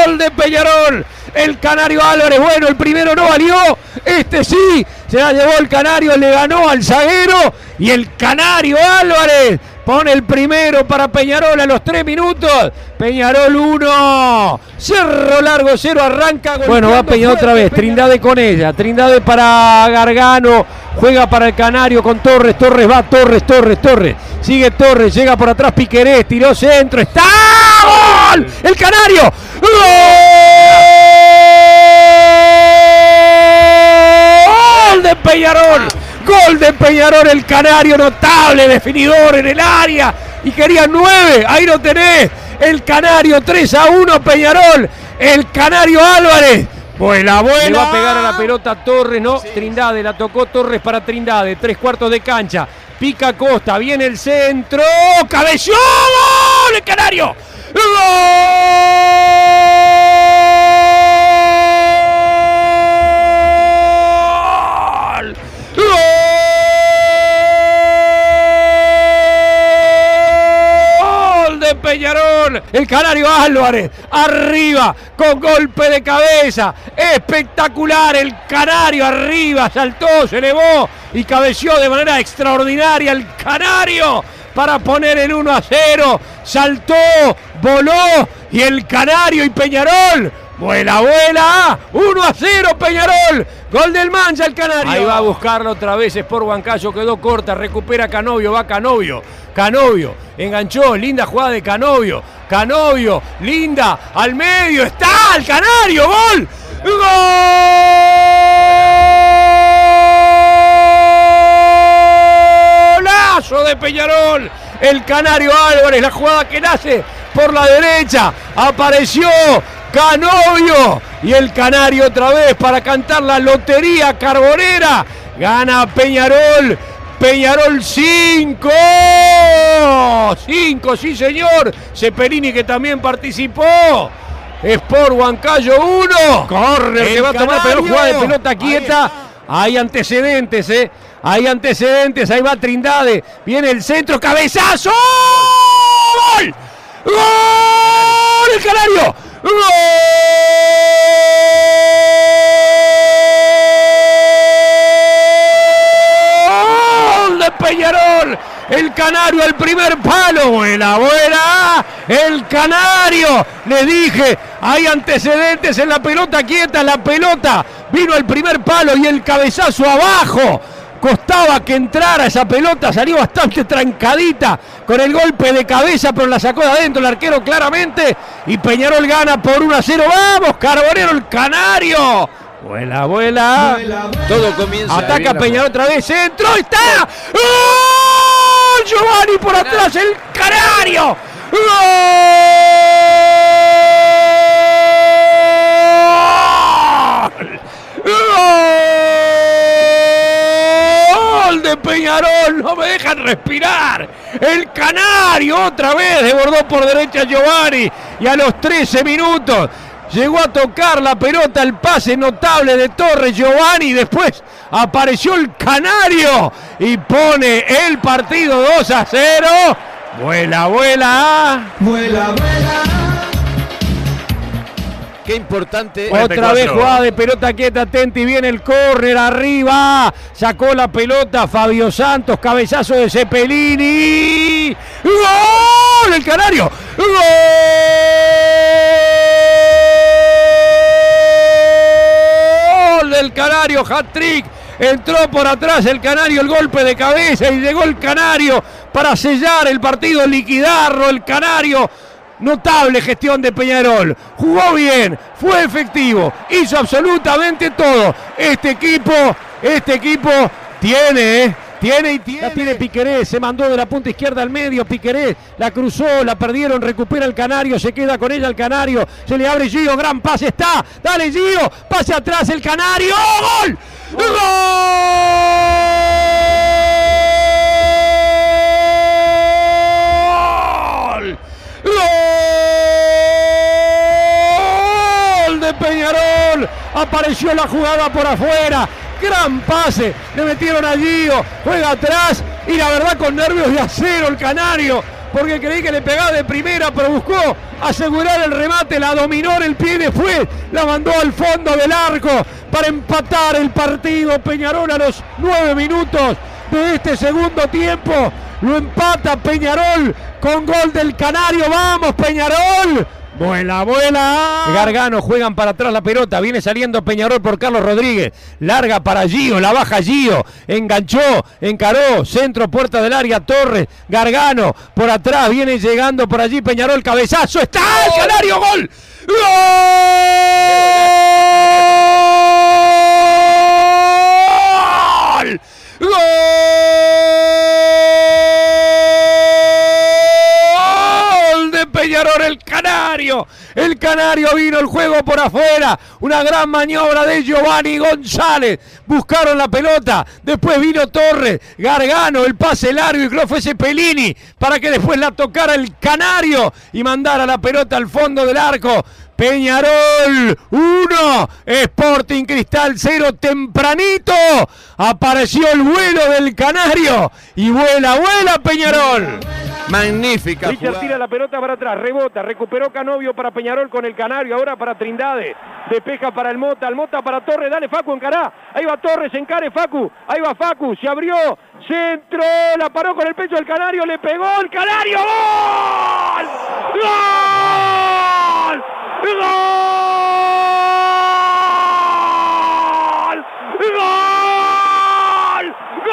Gol de Peñarol. El Canario Álvarez, bueno, el primero no valió. Este sí, se la llevó el Canario, le ganó al zaguero. Y el Canario Álvarez pone el primero para Peñarol a los tres minutos. Peñarol 1. Cerro largo, cero, arranca. Bueno, va Peñarol otra vez. Trindade con ella. Trindade para Gargano. Juega para el Canario con Torres. Torres va, Torres, Torres, Torres. Sigue Torres, llega por atrás Piquerés, tiró centro. ¡Está! ¡Gol! ¡El Canario! ¡Gol de Peñarol! Gol de Peñarol, el Canario notable, definidor en el área. Y quería nueve, ahí lo tenés. El Canario 3 a 1, Peñarol. El Canario Álvarez. Vuela, vuela. Le va a pegar a la pelota Torres, no. Trindade, la tocó Torres para Trindade. Tres cuartos de cancha. Pica Costa, viene el centro. ¡Cabeció! ¡Gol! ¡El Canario! ¡Gol! Peñarol! El Canario Álvarez, arriba, con golpe de cabeza. Espectacular, el Canario arriba, saltó, se elevó y cabeció de manera extraordinaria el Canario para poner el 1 a 0. Saltó, voló y el Canario y Peñarol. Vuela, vuela. 1 a 0 Peñarol. Gol del Mancha el Canario. Ahí va a buscarlo otra vez. Es por Huancayo. Quedó corta. Recupera Canovio. Va Canovio. Canovio. Enganchó. Linda jugada de Canovio. Canovio. Linda. Al medio. Está el Canario. Gol. Golazo de Peñarol. El Canario Álvarez. La jugada que nace por la derecha. Apareció Canovio. Y el Canario otra vez para cantar la lotería carbonera. Gana Peñarol. Peñarol 5. 5, sí señor. Ceperini que también participó. Sport Huancayo 1. Corre, el que va a tomar pelota, jugada de pelota quieta. Hay antecedentes, ¿eh? Hay antecedentes. Ahí va Trindade. Viene el centro. Cabezazo. ¡Gol! ¡Gol! ¡El Canario! ¡Gol Peñarol! El Canario al primer palo. Buena, buena. El Canario. Le dije, hay antecedentes en la pelota quieta. La pelota vino al primer palo y el cabezazo abajo Costaba que entrara esa pelota, salió bastante trancadita con el golpe de cabeza, pero la sacó de adentro el arquero claramente. Y Peñarol gana por 1 a 0. ¡Vamos, Carbonero, el canario! Vuela, vuela. Todo comienza. Ataca Peñarol otra vez. ¡Entró! ¡Está! ¡Gol! Giovanni por atrás, el canario. ¡Gol! de Peñarol, no me dejan respirar. El Canario otra vez desbordó por derecha Giovanni y a los 13 minutos llegó a tocar la pelota, el pase notable de Torres Giovanni. Después apareció el Canario y pone el partido 2 a 0. Vuela, vuela. Vuela, vuela. Qué importante. Otra vez jugada de pelota quieta, Tenti, viene el córner arriba. Sacó la pelota Fabio Santos, cabezazo de Cepelini. ¡Gol! El Canario. ¡Gol! Del Canario, hat-trick. Entró por atrás el Canario, el golpe de cabeza y llegó el Canario para sellar el partido, liquidarlo. El Canario Notable gestión de Peñarol. Jugó bien, fue efectivo, hizo absolutamente todo. Este equipo, este equipo tiene, ¿eh? Tiene y tiene. La tiene Piqueré, se mandó de la punta izquierda al medio. Piqueré la cruzó, la perdieron, recupera el Canario, se queda con ella el Canario. Se le abre Gio, gran pase está. Dale Gio, pase atrás el Canario. ¡Gol! ¡Gol! ¡Gol de Peñarol! Apareció la jugada por afuera. Gran pase. Le metieron a Gio. Juega atrás. Y la verdad con nervios de acero el canario. Porque creí que le pegaba de primera, pero buscó asegurar el remate. La dominó el pie y después la mandó al fondo del arco para empatar el partido. Peñarol a los nueve minutos de este segundo tiempo. Lo empata Peñarol con gol del Canario. ¡Vamos, Peñarol! Vuela, vuela. Gargano juegan para atrás la pelota. Viene saliendo Peñarol por Carlos Rodríguez. Larga para Gio. La baja Gio. Enganchó. Encaró. Centro, puerta del área. Torres. Gargano. Por atrás. Viene llegando por allí Peñarol. Cabezazo. ¡Está el Canario! ¡Gol! ¡Gol! ¡Gol! El Canario. El Canario vino el juego por afuera. Una gran maniobra de Giovanni González. Buscaron la pelota. Después vino Torres. Gargano, el pase largo y creo fue Cepelini para que después la tocara el Canario y mandara la pelota al fondo del arco. Peñarol 1, Sporting Cristal 0 tempranito. Apareció el vuelo del Canario y vuela, vuela Peñarol. Magnífica. Richard jugada. tira la pelota para atrás, rebota, recuperó Canovio para Peñarol con el Canario, ahora para Trindade, despeja para el Mota, el Mota para Torres, dale Facu, encará, ahí va Torres, encare Facu, ahí va Facu, se abrió, centro, la paró con el pecho del Canario, le pegó el Canario, ¡gol! ¡Gol! ¡Gol!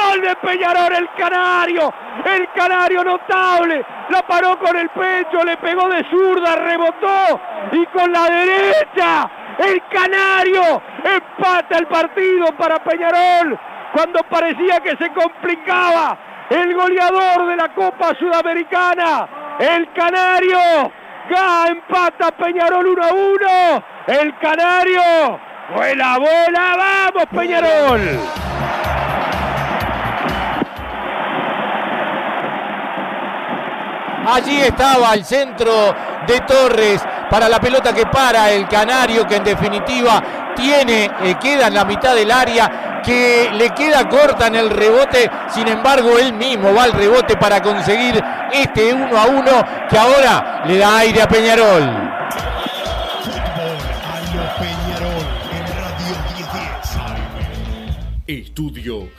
¡Gol! ¡Gol de Peñarol, el Canario! El Canario notable. La paró con el pecho, le pegó de zurda, rebotó. Y con la derecha, el Canario empata el partido para Peñarol. Cuando parecía que se complicaba el goleador de la Copa Sudamericana, el Canario. Ga empata Peñarol 1 a 1. El Canario. Vuela, vuela, vamos Peñarol. Allí estaba el centro de Torres para la pelota que para el Canario, que en definitiva tiene, eh, queda en la mitad del área, que le queda corta en el rebote. Sin embargo, él mismo va al rebote para conseguir este 1 a 1 que ahora le da aire a Peñarol. Estudio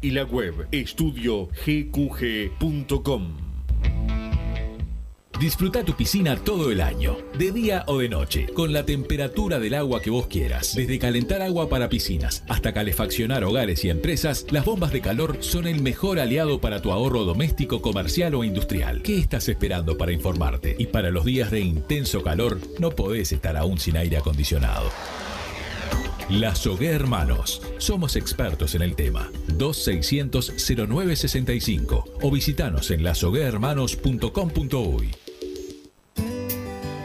y la web estudiogqg.com. Disfruta tu piscina todo el año, de día o de noche, con la temperatura del agua que vos quieras. Desde calentar agua para piscinas hasta calefaccionar hogares y empresas, las bombas de calor son el mejor aliado para tu ahorro doméstico, comercial o industrial. ¿Qué estás esperando para informarte? Y para los días de intenso calor, no podés estar aún sin aire acondicionado. La Sogué Hermanos. Somos expertos en el tema. 2600-0965 o visitanos en lasoguehermanos.com.uy.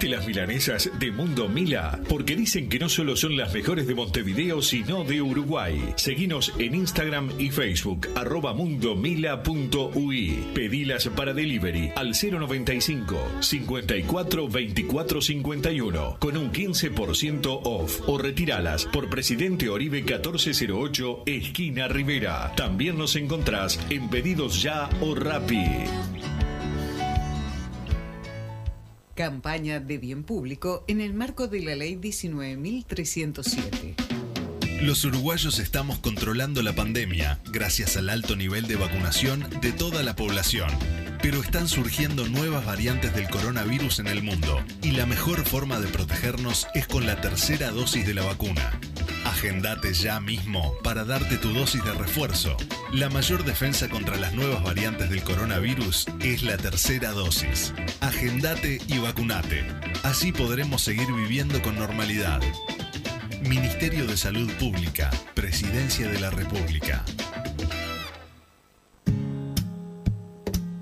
¿Probaste las milanesas de Mundo Mila? Porque dicen que no solo son las mejores de Montevideo, sino de Uruguay. Seguinos en Instagram y Facebook, arroba mundomila.ui. Pedilas para delivery al 095 54 24 51 con un 15% off o retiralas por Presidente Oribe 1408, esquina Rivera. También nos encontrás en Pedidos Ya o Rappi. Campaña de bien público en el marco de la Ley 19.307. Los uruguayos estamos controlando la pandemia gracias al alto nivel de vacunación de toda la población. Pero están surgiendo nuevas variantes del coronavirus en el mundo y la mejor forma de protegernos es con la tercera dosis de la vacuna. Agendate ya mismo para darte tu dosis de refuerzo. La mayor defensa contra las nuevas variantes del coronavirus es la tercera dosis. Agendate y vacunate. Así podremos seguir viviendo con normalidad. Ministerio de Salud Pública, Presidencia de la República.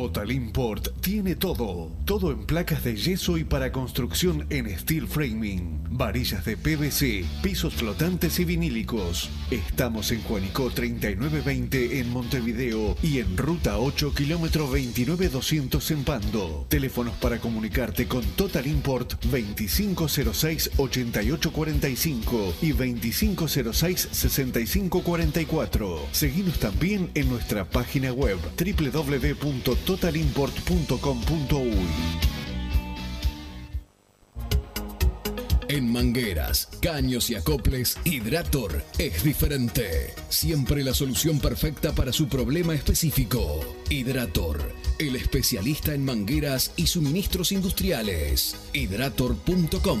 Total Import tiene todo. Todo en placas de yeso y para construcción en steel framing. Varillas de PVC, pisos flotantes y vinílicos. Estamos en Juanico 3920 en Montevideo y en Ruta 8 kilómetro 29200 en Pando. Teléfonos para comunicarte con Total Import 2506-8845 y 2506-6544. Seguimos también en nuestra página web www.totalimport.com.uy. En mangueras, caños y acoples, Hidrator es diferente. Siempre la solución perfecta para su problema específico. Hidrator, el especialista en mangueras y suministros industriales. Hidrator.com.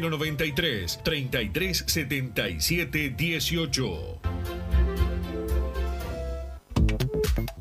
093 33 77 18.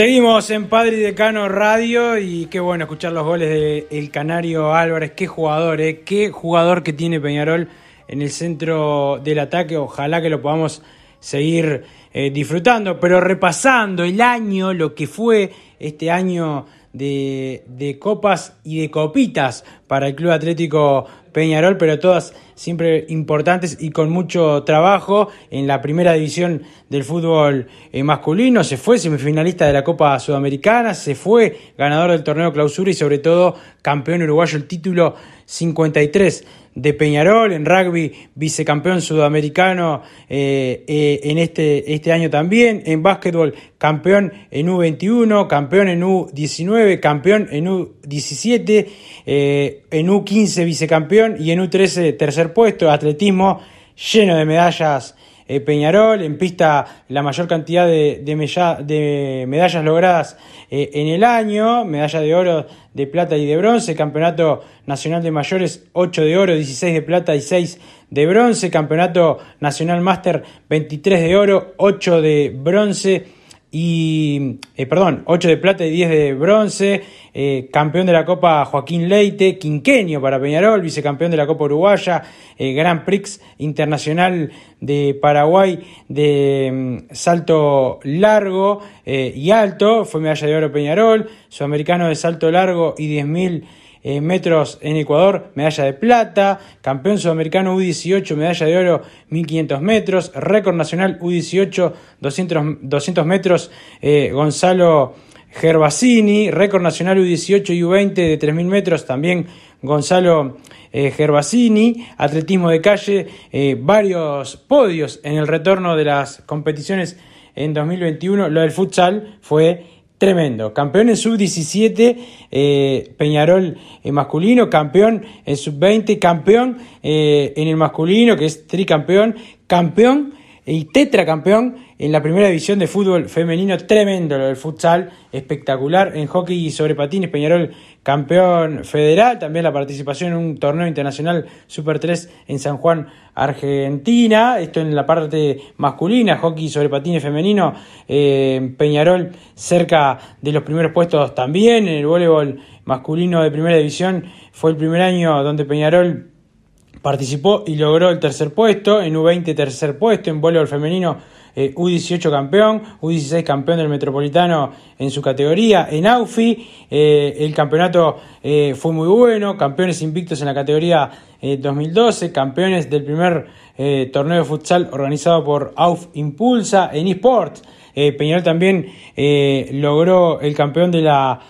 Seguimos en Padre y Decano Radio y qué bueno escuchar los goles de El Canario Álvarez. Qué jugador, eh, qué jugador que tiene Peñarol en el centro del ataque. Ojalá que lo podamos seguir eh, disfrutando, pero repasando el año, lo que fue este año de copas y de copitas para el Club Atlético Peñarol, pero todas siempre importantes y con mucho trabajo en la primera división del fútbol eh, masculino. Se fue semifinalista de la Copa Sudamericana, se fue ganador del torneo clausura y sobre todo campeón uruguayo, el título 53 de Peñarol, en rugby vicecampeón sudamericano eh, eh, en este, este año también, en básquetbol campeón en U21, campeón en U19, campeón en U17, eh, en U15 vicecampeón y en U13 tercer puesto, atletismo lleno de medallas eh, Peñarol, en pista la mayor cantidad de, medallas logradas eh, en el año, medalla de oro, de plata y de bronce, campeonato nacional de mayores 8 de oro, 16 de plata y 6 de bronce, campeonato nacional máster 23 de oro, 8 de bronce y, eh, perdón, 8 de plata y 10 de bronce, eh, campeón de la Copa Joaquín Leite, quinquenio para Peñarol, vicecampeón de la Copa Uruguaya, eh, Grand Prix Internacional de Paraguay de mm, salto largo y alto, fue medalla de oro Peñarol, sudamericano de salto largo y 10.000 eh, metros en Ecuador, medalla de plata, campeón sudamericano U18, medalla de oro 1500 metros, récord nacional U18 200, 200 metros, eh, Gonzalo Gervasini, récord nacional U18 y U20 de 3000 metros, también Gonzalo eh, Gervasini, atletismo de calle, eh, varios podios en el retorno de las competiciones en 2021, lo del futsal fue Tremendo. Campeón en sub-17, eh, Peñarol eh, masculino, campeón en sub-20, campeón eh, en el masculino, que es tricampeón, campeón y tetracampeón en la primera división de fútbol femenino. Tremendo lo del futsal, espectacular. En hockey sobre patines, Peñarol campeón federal. También la participación en un torneo internacional Super 3 en San Juan, Argentina. Esto en la parte masculina, hockey sobre patines femenino. eh, Peñarol cerca de los primeros puestos también. En el voleibol masculino de primera división fue el primer año donde Peñarol participó y logró el tercer puesto. En U20 tercer puesto. En voleibol femenino eh, U18 campeón, U16 campeón del Metropolitano en su categoría, en AUFI, eh, el campeonato eh, fue muy bueno, campeones invictos en la categoría 2012, campeones del primer torneo de futsal organizado por AUF Impulsa en eSports, Peñarol también logró el campeón de la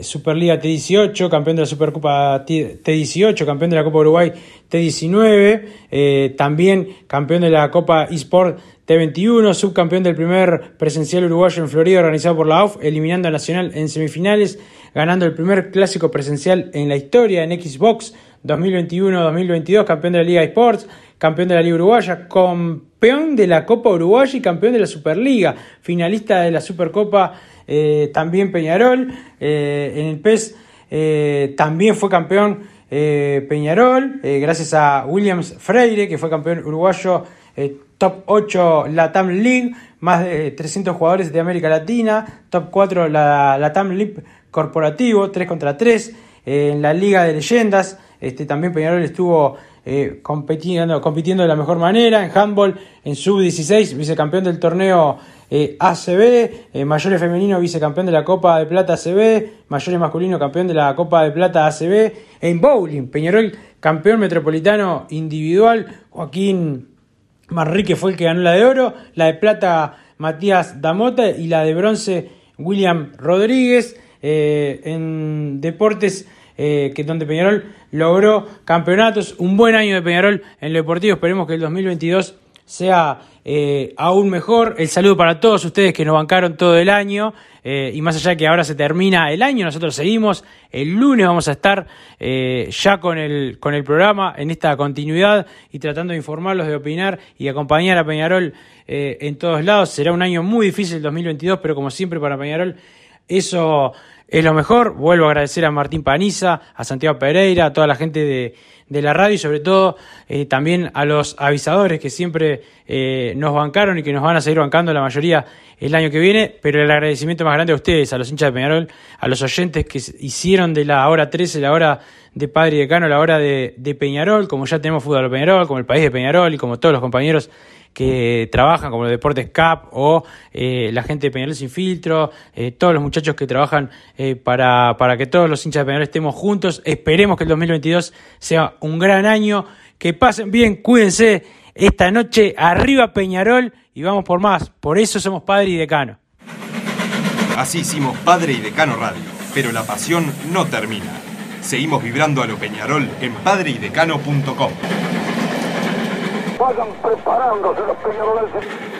Superliga T18, campeón de la Supercopa T18, campeón de la Copa Uruguay T19, eh, también campeón de la Copa eSport T21, subcampeón del primer presencial uruguayo en Florida organizado por la AUF, eliminando a Nacional en semifinales, ganando el primer clásico presencial en la historia en Xbox 2021-2022, campeón de la Liga eSports, campeón de la Liga Uruguaya, campeón de la Copa Uruguaya y campeón de la Superliga, finalista de la Supercopa eh, también Peñarol, eh, en el PES eh, también fue campeón Peñarol, gracias a Williams Freire, que fue campeón uruguayo top 8 Latam League, más de 300 jugadores de América Latina, top 4 la Latam League corporativo, 3 contra 3, en la Liga de Leyendas, este, también Peñarol estuvo compitiendo, compitiendo de la mejor manera, en handball, en sub-16, vicecampeón del torneo eh, ACB, eh, mayores femenino vicecampeón de la Copa de Plata ACB, mayores masculino campeón de la Copa de Plata ACB, en bowling, Peñarol campeón metropolitano individual, Joaquín Manrique fue el que ganó la de oro, la de plata Matías Damota y la de bronce William Rodríguez. Eh, en deportes que donde Peñarol logró campeonatos, un buen año de Peñarol en lo deportivo, esperemos que el 2022 sea eh, aún mejor. El saludo para todos ustedes que nos bancaron todo el año. Eh, y más allá de que ahora se termina el año, nosotros seguimos. El lunes vamos a estar eh, ya con el, con el programa en esta continuidad y tratando de informarlos, de opinar y acompañar a Peñarol en todos lados. Será un año muy difícil el 2022, pero como siempre para Peñarol, eso es lo mejor. Vuelvo a agradecer a Martín Paniza, a Santiago Pereira, a toda la gente de, de la radio y sobre todo eh, también a los avisadores que siempre eh, nos bancaron y que nos van a seguir bancando la mayoría el año que viene, pero el agradecimiento más grande a ustedes, a los hinchas de Peñarol, a los oyentes que hicieron de la hora 13 la hora de Padre y Decano, la hora de, de Peñarol, como ya tenemos fútbol de Peñarol, como el país de Peñarol y como todos los compañeros que trabajan, como los Deportes CAP o eh, la gente de Peñarol Sin Filtro, eh, todos los muchachos que trabajan eh, para, para que todos los hinchas de Peñarol estemos juntos. Esperemos que el 2022 sea un gran año. Que pasen bien, cuídense esta noche arriba Peñarol y vamos por más. Por eso somos Padre y Decano. Así hicimos Padre y Decano Radio, pero la pasión no termina. Seguimos vibrando a lo Peñarol en padreidecano.com vayan preparándose los peñaroles.